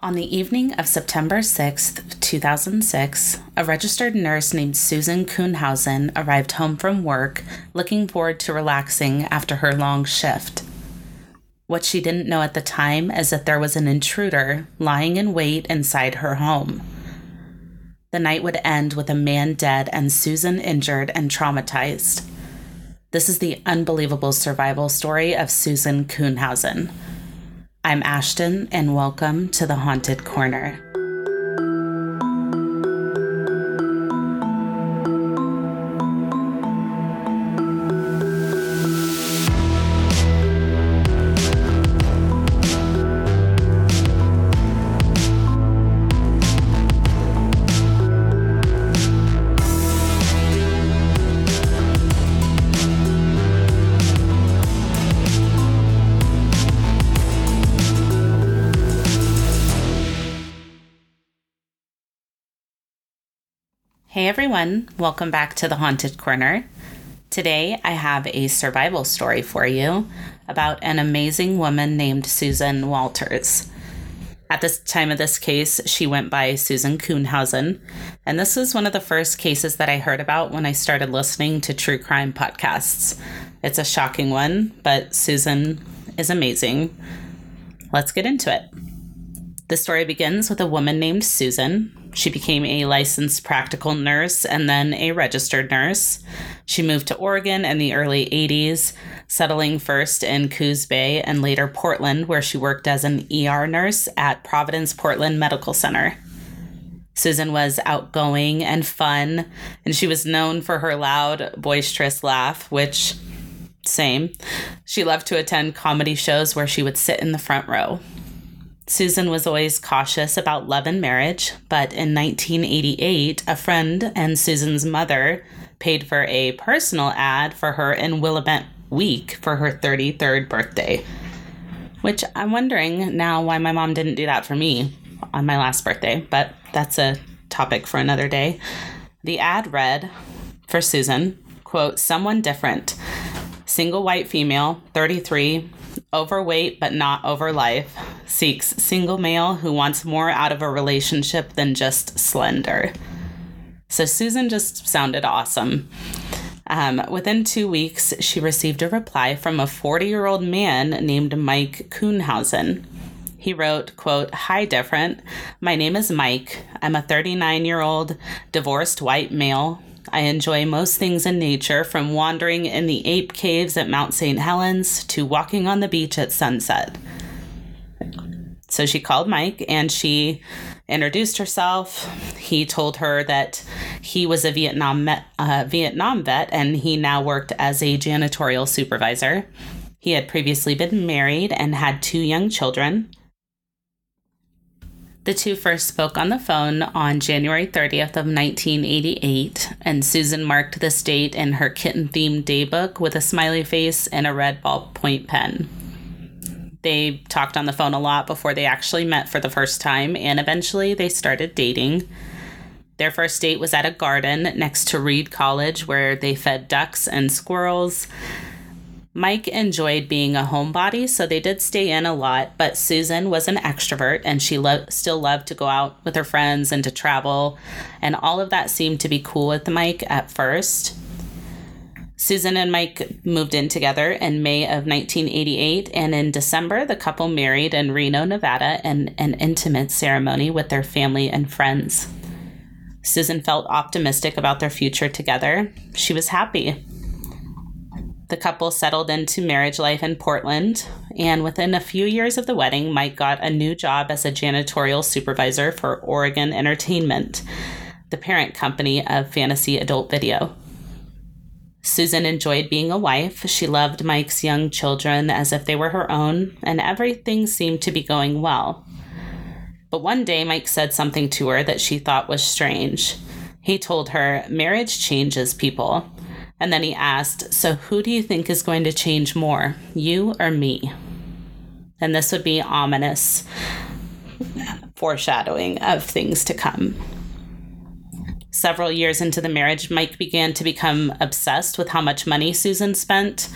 On the evening of September 6th, 2006, a registered nurse named Susan Kuhnhausen arrived home from work looking forward to relaxing after her long shift. What she didn't know at the time is that there was an intruder lying in wait inside her home. The night would end with a man dead and Susan injured and traumatized. This is the unbelievable survival story of Susan Kuhnhausen. I'm Ashton, and welcome to the Haunted Corner. Everyone, welcome back to the Haunted Corner. Today I have a survival story for you about an amazing woman named Susan Walters. At this time of this case, she went by Susan Kuhnhausen, and this was one of the first cases that I heard about when I started listening to true crime podcasts. It's a shocking one, but Susan is amazing. Let's get into it. The story begins with a woman named Susan she became a licensed practical nurse and then a registered nurse. She moved to Oregon in the early 80s, settling first in Coos Bay and later Portland, where she worked as an ER nurse at Providence Portland Medical Center. Susan was outgoing and fun, and she was known for her loud, boisterous laugh, which, same. She loved to attend comedy shows where she would sit in the front row. Susan was always cautious about love and marriage, but in 1988, a friend and Susan's mother paid for a personal ad for her in Willamette Week for her 33rd birthday. Which I'm wondering now why my mom didn't do that for me on my last birthday, but that's a topic for another day. The ad read for Susan, quote, someone different, single white female, 33, overweight but not over life, seeks single male who wants more out of a relationship than just slender. So Susan just sounded awesome. Um, within two weeks, she received a reply from a 40 year old man named Mike Kuhnhausen. He wrote, quote, Hi, different. My name is Mike. I'm a 39 year old divorced white male I enjoy most things in nature, from wandering in the ape caves at Mount St. Helens to walking on the beach at sunset. So she called Mike and she introduced herself. He told her that he was a Vietnam met, uh, Vietnam vet and he now worked as a janitorial supervisor. He had previously been married and had two young children. The two first spoke on the phone on January 30th of 1988, and Susan marked this date in her kitten-themed daybook with a smiley face and a red ballpoint pen. They talked on the phone a lot before they actually met for the first time, and eventually they started dating. Their first date was at a garden next to Reed College where they fed ducks and squirrels. Mike enjoyed being a homebody, so they did stay in a lot, but Susan was an extrovert and she lo- still loved to go out with her friends and to travel, and all of that seemed to be cool with Mike at first. Susan and Mike moved in together in May of 1988, and in December, the couple married in Reno, Nevada, in an intimate ceremony with their family and friends. Susan felt optimistic about their future together. She was happy. The couple settled into marriage life in Portland, and within a few years of the wedding, Mike got a new job as a janitorial supervisor for Oregon Entertainment, the parent company of Fantasy Adult Video. Susan enjoyed being a wife. She loved Mike's young children as if they were her own, and everything seemed to be going well. But one day, Mike said something to her that she thought was strange. He told her, Marriage changes people. And then he asked, So who do you think is going to change more, you or me? And this would be ominous foreshadowing of things to come. Several years into the marriage, Mike began to become obsessed with how much money Susan spent,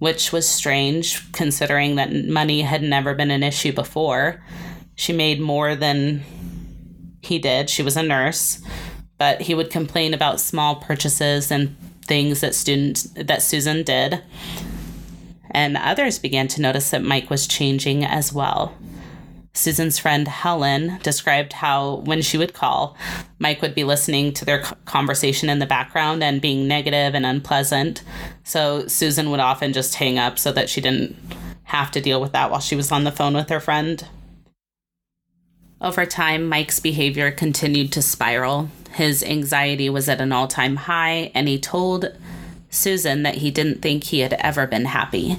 which was strange considering that money had never been an issue before. She made more than he did. She was a nurse, but he would complain about small purchases and things that students that Susan did. And others began to notice that Mike was changing as well. Susan's friend Helen described how when she would call, Mike would be listening to their conversation in the background and being negative and unpleasant. So Susan would often just hang up so that she didn't have to deal with that while she was on the phone with her friend. Over time, Mike's behavior continued to spiral. His anxiety was at an all time high, and he told Susan that he didn't think he had ever been happy.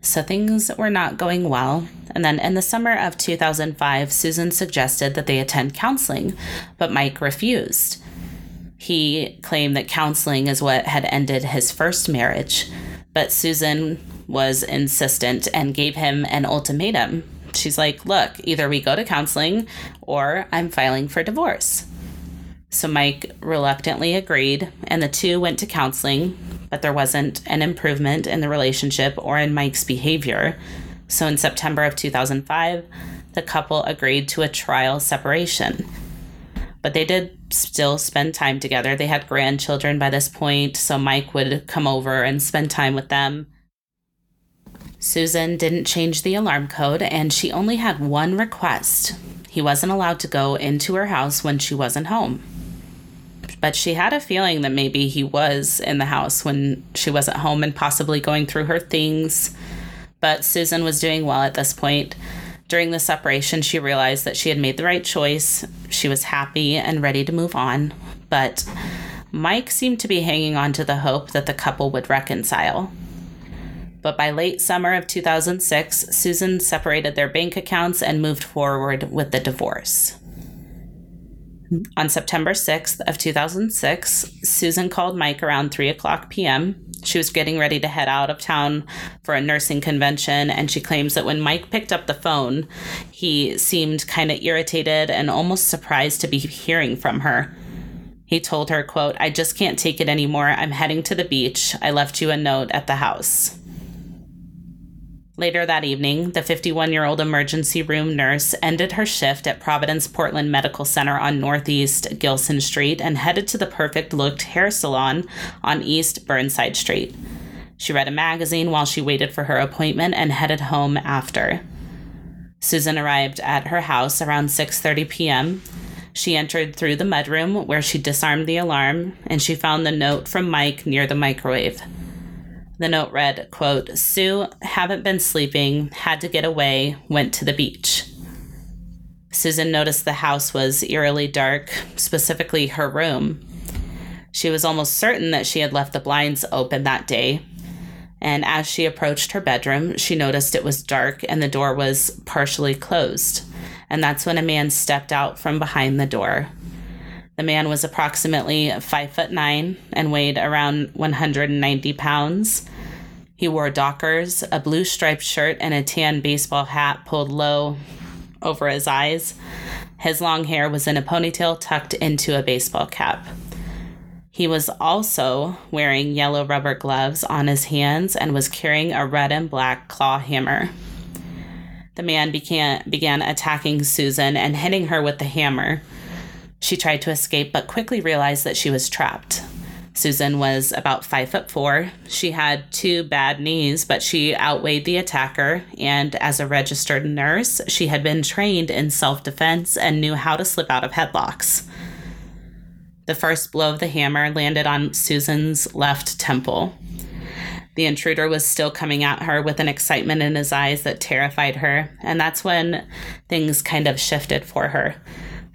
So things were not going well. And then in the summer of 2005, Susan suggested that they attend counseling, but Mike refused. He claimed that counseling is what had ended his first marriage, but Susan was insistent and gave him an ultimatum. She's like, Look, either we go to counseling or I'm filing for divorce. So Mike reluctantly agreed, and the two went to counseling, but there wasn't an improvement in the relationship or in Mike's behavior. So in September of 2005, the couple agreed to a trial separation. But they did still spend time together. They had grandchildren by this point, so Mike would come over and spend time with them. Susan didn't change the alarm code, and she only had one request. He wasn't allowed to go into her house when she wasn't home but she had a feeling that maybe he was in the house when she wasn't home and possibly going through her things. But Susan was doing well at this point. During the separation, she realized that she had made the right choice. She was happy and ready to move on. But Mike seemed to be hanging on to the hope that the couple would reconcile. But by late summer of 2006, Susan separated their bank accounts and moved forward with the divorce. On September 6th of 2006, Susan called Mike around 3 o'clock p.m. She was getting ready to head out of town for a nursing convention, and she claims that when Mike picked up the phone, he seemed kind of irritated and almost surprised to be hearing from her. He told her, quote, I just can't take it anymore. I'm heading to the beach. I left you a note at the house. Later that evening, the 51 year old emergency room nurse ended her shift at Providence Portland Medical Center on Northeast Glisan Street and headed to the Perfect Looked Hair Salon on East Burnside Street. She read a magazine while she waited for her appointment and headed home after. Susan arrived at her house around 6:30 p.m. She entered through the mudroom where she disarmed the alarm and she found the note from Mike near the microwave. The note read, quote, Sue, haven't been sleeping, had to get away, went to the beach. Susan noticed the house was eerily dark, specifically her room. She was almost certain that she had left the blinds open that day. And as she approached her bedroom, she noticed it was dark and the door was partially closed. And that's when a man stepped out from behind the door. The man was approximately five foot nine and weighed around 190 pounds. He wore Dockers, a blue striped shirt, and a tan baseball hat pulled low over his eyes. His long hair was in a ponytail tucked into a baseball cap. He was also wearing yellow rubber gloves on his hands and was carrying a red and black claw hammer. The man began, began attacking Susan and hitting her with the hammer. She tried to escape, but quickly realized that she was trapped. Susan was about five foot four. She had two bad knees, but she outweighed the attacker. And as a registered nurse, she had been trained in self defense and knew how to slip out of headlocks. The first blow of the hammer landed on Susan's left temple. The intruder was still coming at her with an excitement in his eyes that terrified her, and that's when things kind of shifted for her.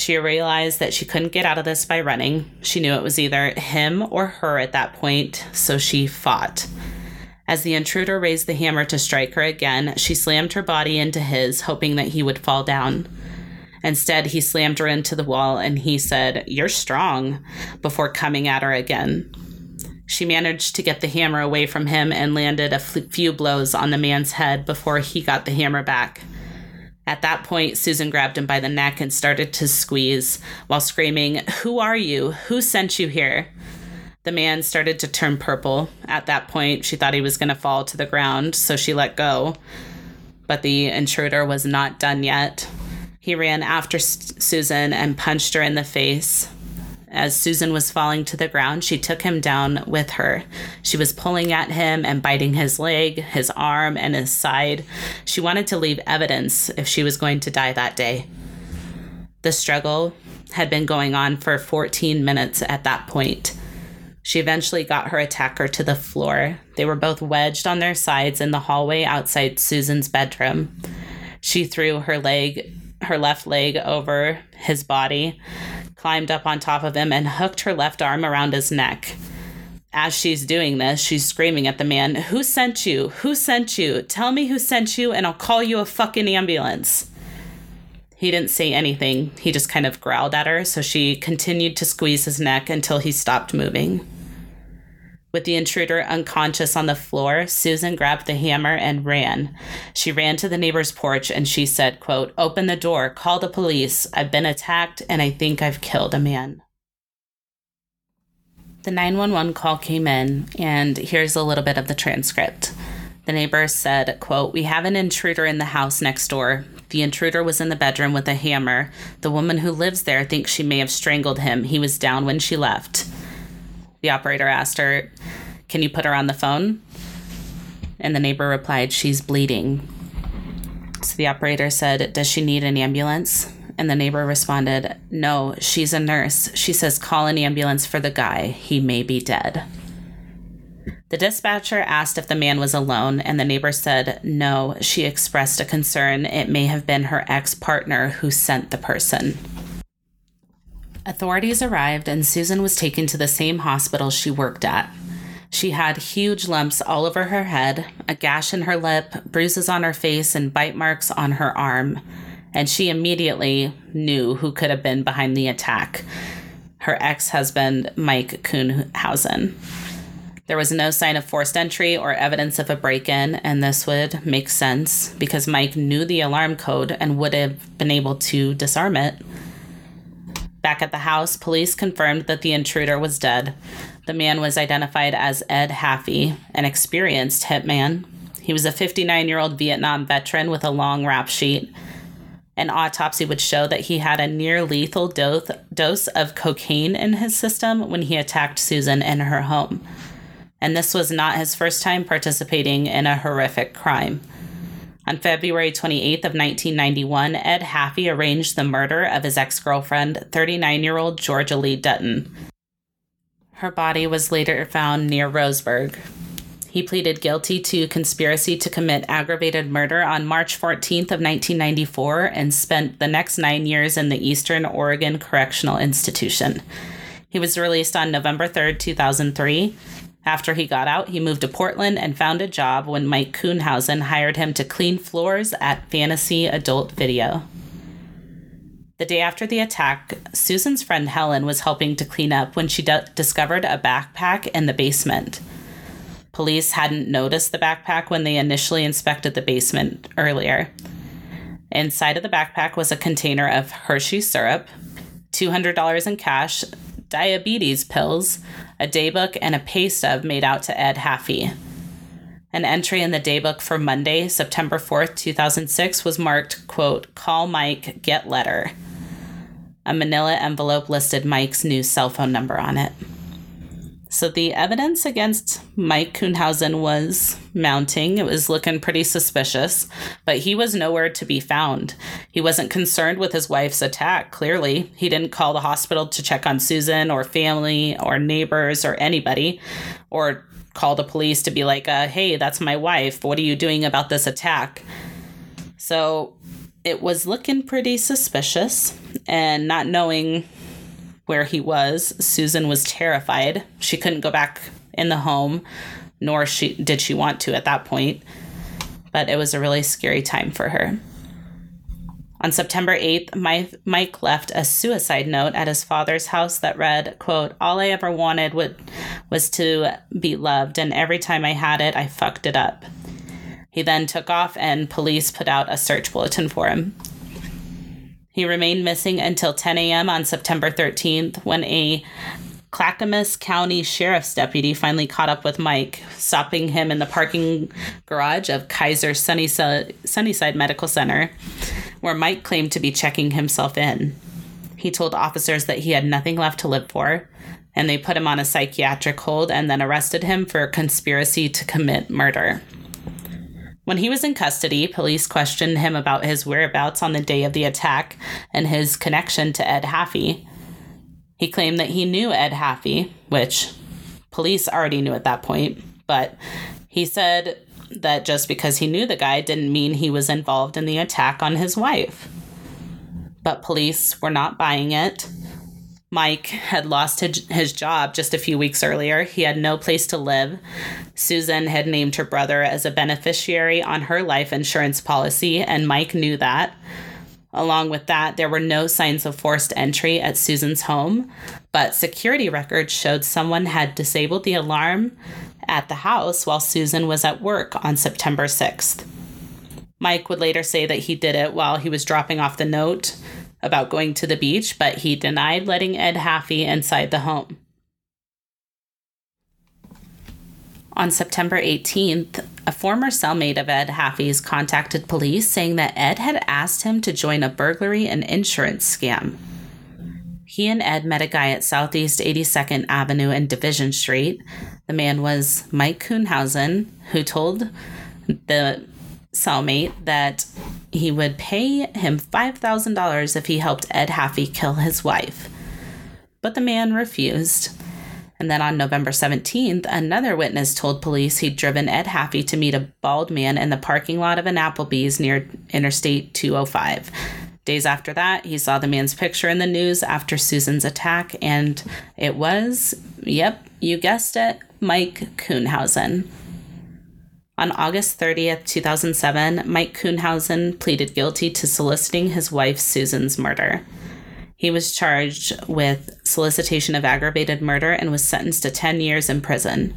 She realized that she couldn't get out of this by running. She knew it was either him or her at that point, so she fought. As the intruder raised the hammer to strike her again, she slammed her body into his, hoping that he would fall down. Instead, he slammed her into the wall and he said, You're strong, before coming at her again. She managed to get the hammer away from him and landed a few blows on the man's head before he got the hammer back. At that point, Susan grabbed him by the neck and started to squeeze while screaming, Who are you? Who sent you here? The man started to turn purple. At that point, she thought he was going to fall to the ground, so she let go. But the intruder was not done yet. He ran after Susan and punched her in the face. As Susan was falling to the ground, she took him down with her. She was pulling at him and biting his leg, his arm, and his side. She wanted to leave evidence if she was going to die that day. The struggle had been going on for 14 minutes at that point. She eventually got her attacker to the floor. They were both wedged on their sides in the hallway outside Susan's bedroom. She threw her leg, her left leg over his body, climbed up on top of him, and hooked her left arm around his neck. As she's doing this, she's screaming at the man, Who sent you? Who sent you? Tell me who sent you, and I'll call you a fucking ambulance. He didn't say anything. He just kind of growled at her, so she continued to squeeze his neck until he stopped moving. With the intruder unconscious on the floor, Susan grabbed the hammer and ran. She ran to the neighbor's porch and she said, quote, Open the door, call the police. I've been attacked and I think I've killed a man. The 911 call came in, and here's a little bit of the transcript. The neighbor said, quote, We have an intruder in the house next door. The intruder was in the bedroom with a hammer. The woman who lives there thinks she may have strangled him. He was down when she left. The operator asked her, Can you put her on the phone? And the neighbor replied, She's bleeding. So the operator said, Does she need an ambulance? And the neighbor responded, No, she's a nurse. She says, Call an ambulance for the guy. He may be dead. The dispatcher asked if the man was alone, and the neighbor said no. She expressed a concern it may have been her ex partner who sent the person. Authorities arrived, and Susan was taken to the same hospital she worked at. She had huge lumps all over her head, a gash in her lip, bruises on her face, and bite marks on her arm. And she immediately knew who could have been behind the attack her ex husband, Mike Kuhnhausen. There was no sign of forced entry or evidence of a break in, and this would make sense because Mike knew the alarm code and would have been able to disarm it. Back at the house, police confirmed that the intruder was dead. The man was identified as Ed Haffey, an experienced hitman. He was a 59 year old Vietnam veteran with a long rap sheet. An autopsy would show that he had a near lethal dose of cocaine in his system when he attacked Susan in her home and this was not his first time participating in a horrific crime. On February 28th of 1991, Ed Haffey arranged the murder of his ex-girlfriend, 39-year-old Georgia Lee Dutton. Her body was later found near Roseburg. He pleaded guilty to conspiracy to commit aggravated murder on March 14th of 1994 and spent the next 9 years in the Eastern Oregon Correctional Institution. He was released on November 3rd, 2003 after he got out, he moved to Portland and found a job when Mike Kuhnhausen hired him to clean floors at Fantasy Adult Video. The day after the attack, Susan's friend Helen was helping to clean up when she d- discovered a backpack in the basement. Police hadn't noticed the backpack when they initially inspected the basement earlier. Inside of the backpack was a container of Hershey syrup, $200 in cash, diabetes pills, a daybook, and a pay stub made out to Ed Haffey. An entry in the daybook for Monday, September 4th, 2006 was marked, quote, call Mike, get letter. A manila envelope listed Mike's new cell phone number on it. So the evidence against Mike Kuhnhausen was mounting. It was looking pretty suspicious, but he was nowhere to be found. He wasn't concerned with his wife's attack, clearly. He didn't call the hospital to check on Susan or family or neighbors or anybody or call the police to be like, uh, hey, that's my wife. What are you doing about this attack? So it was looking pretty suspicious and not knowing where he was, Susan was terrified. She couldn't go back in the home, nor she did she want to at that point. But it was a really scary time for her. On September 8th, Mike left a suicide note at his father's house that read, quote, All I ever wanted would, was to be loved, and every time I had it, I fucked it up. He then took off, and police put out a search bulletin for him. He remained missing until 10 a.m. on September 13th when a Clackamas County Sheriff's deputy finally caught up with Mike, stopping him in the parking garage of Kaiser Sunnyside, Sunnyside Medical Center. where Mike claimed to be checking himself in. He told officers that he had nothing left to live for, and they put him on a psychiatric hold and then arrested him for conspiracy to commit murder. When he was in custody, police questioned him about his whereabouts on the day of the attack and his connection to Ed Haffey. He claimed that he knew Ed Haffey, which police already knew at that point, but he said that just because he knew the guy didn't mean he was involved in the attack on his wife. But police were not buying it. Mike had lost his, job just a few weeks earlier. He had no place to live. Susan had named her brother as a beneficiary on her life insurance policy, and Mike knew that. Along with that, there were no signs of forced entry at Susan's home, but security records showed someone had disabled the alarm at the house while Susan was at work on September 6th. Mike would later say that he did it while he was dropping off the note about going to the beach, but he denied letting Ed Haffey inside the home. On September 18th, a former cellmate of Ed Haffey's contacted police saying that Ed had asked him to join a burglary and insurance scam. He and Ed met a guy at Southeast 82nd Avenue and Division Street. The man was Mike Kuhnhausen, who told the cellmate that he would pay him $5,000 if he helped Ed Haffey kill his wife. But the man refused. And then on November 17th, another witness told police he'd driven Ed Haffey to meet a bald man in the parking lot of an Applebee's near Interstate 205. Days after that, he saw the man's picture in the news after Susan's attack, and it was, yep, you guessed it, Mike Kuhnhausen. On August 30th, 2007, Mike Kuhnhausen pleaded guilty to soliciting his wife Susan's murder. He was charged with solicitation of aggravated murder and was sentenced to 10 years in prison.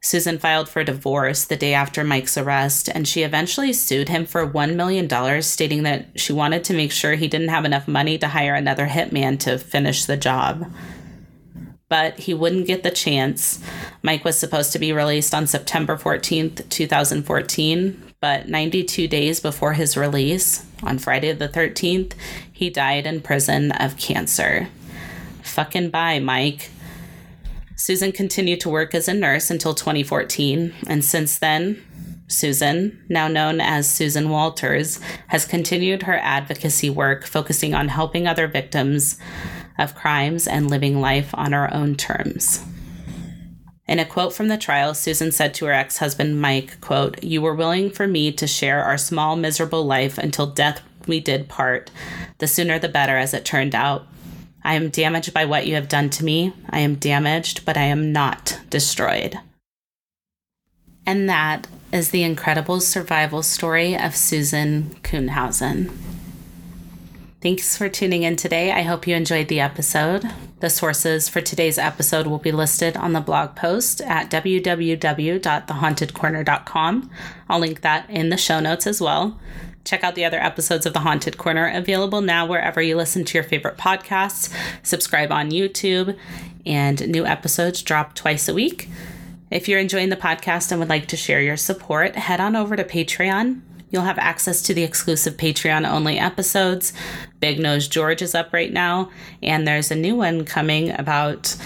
Susan filed for divorce the day after Mike's arrest, and she eventually sued him for $1 million, stating that she wanted to make sure he didn't have enough money to hire another hitman to finish the job but he wouldn't get the chance. Mike was supposed to be released on September 14th, 2014, but 92 days before his release, on Friday the 13th, he died in prison of cancer. Fucking bye, Mike. Susan continued to work as a nurse until 2014, and since then, Susan, now known as Susan Walters, has continued her advocacy work focusing on helping other victims of crimes and living life on our own terms. In a quote from the trial, Susan said to her ex-husband Mike, quote, "You were willing for me to share our small miserable life until death we did part. The sooner the better as it turned out. I am damaged by what you have done to me. I am damaged, but I am not destroyed." And that is the incredible survival story of Susan Kuhnhausen. Thanks for tuning in today. I hope you enjoyed the episode. The sources for today's episode will be listed on the blog post at www.thehauntedcorner.com. I'll link that in the show notes as well. Check out the other episodes of The Haunted Corner available now wherever you listen to your favorite podcasts. Subscribe on YouTube, and new episodes drop twice a week. If you're enjoying the podcast and would like to share your support, head on over to Patreon You'll have access to the exclusive Patreon only episodes. Big Nose George is up right now, and there's a new one coming about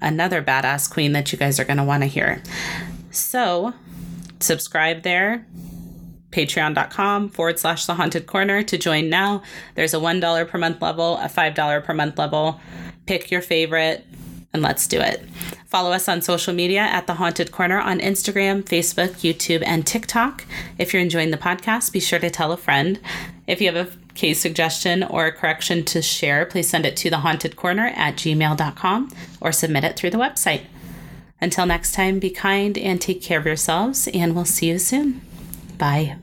another badass queen that you guys are going to want to hear. So, subscribe there patreon.com forward slash the haunted corner to join now. There's a $1 per month level, a $5 per month level. Pick your favorite and let's do it. Follow us on social media at The Haunted Corner on Instagram, Facebook, YouTube, and TikTok. If you're enjoying the podcast, be sure to tell a friend. If you have a case suggestion or a correction to share, please send it to thehauntedcorner at gmail.com or submit it through the website. Until next time, be kind and take care of yourselves, and we'll see you soon. Bye.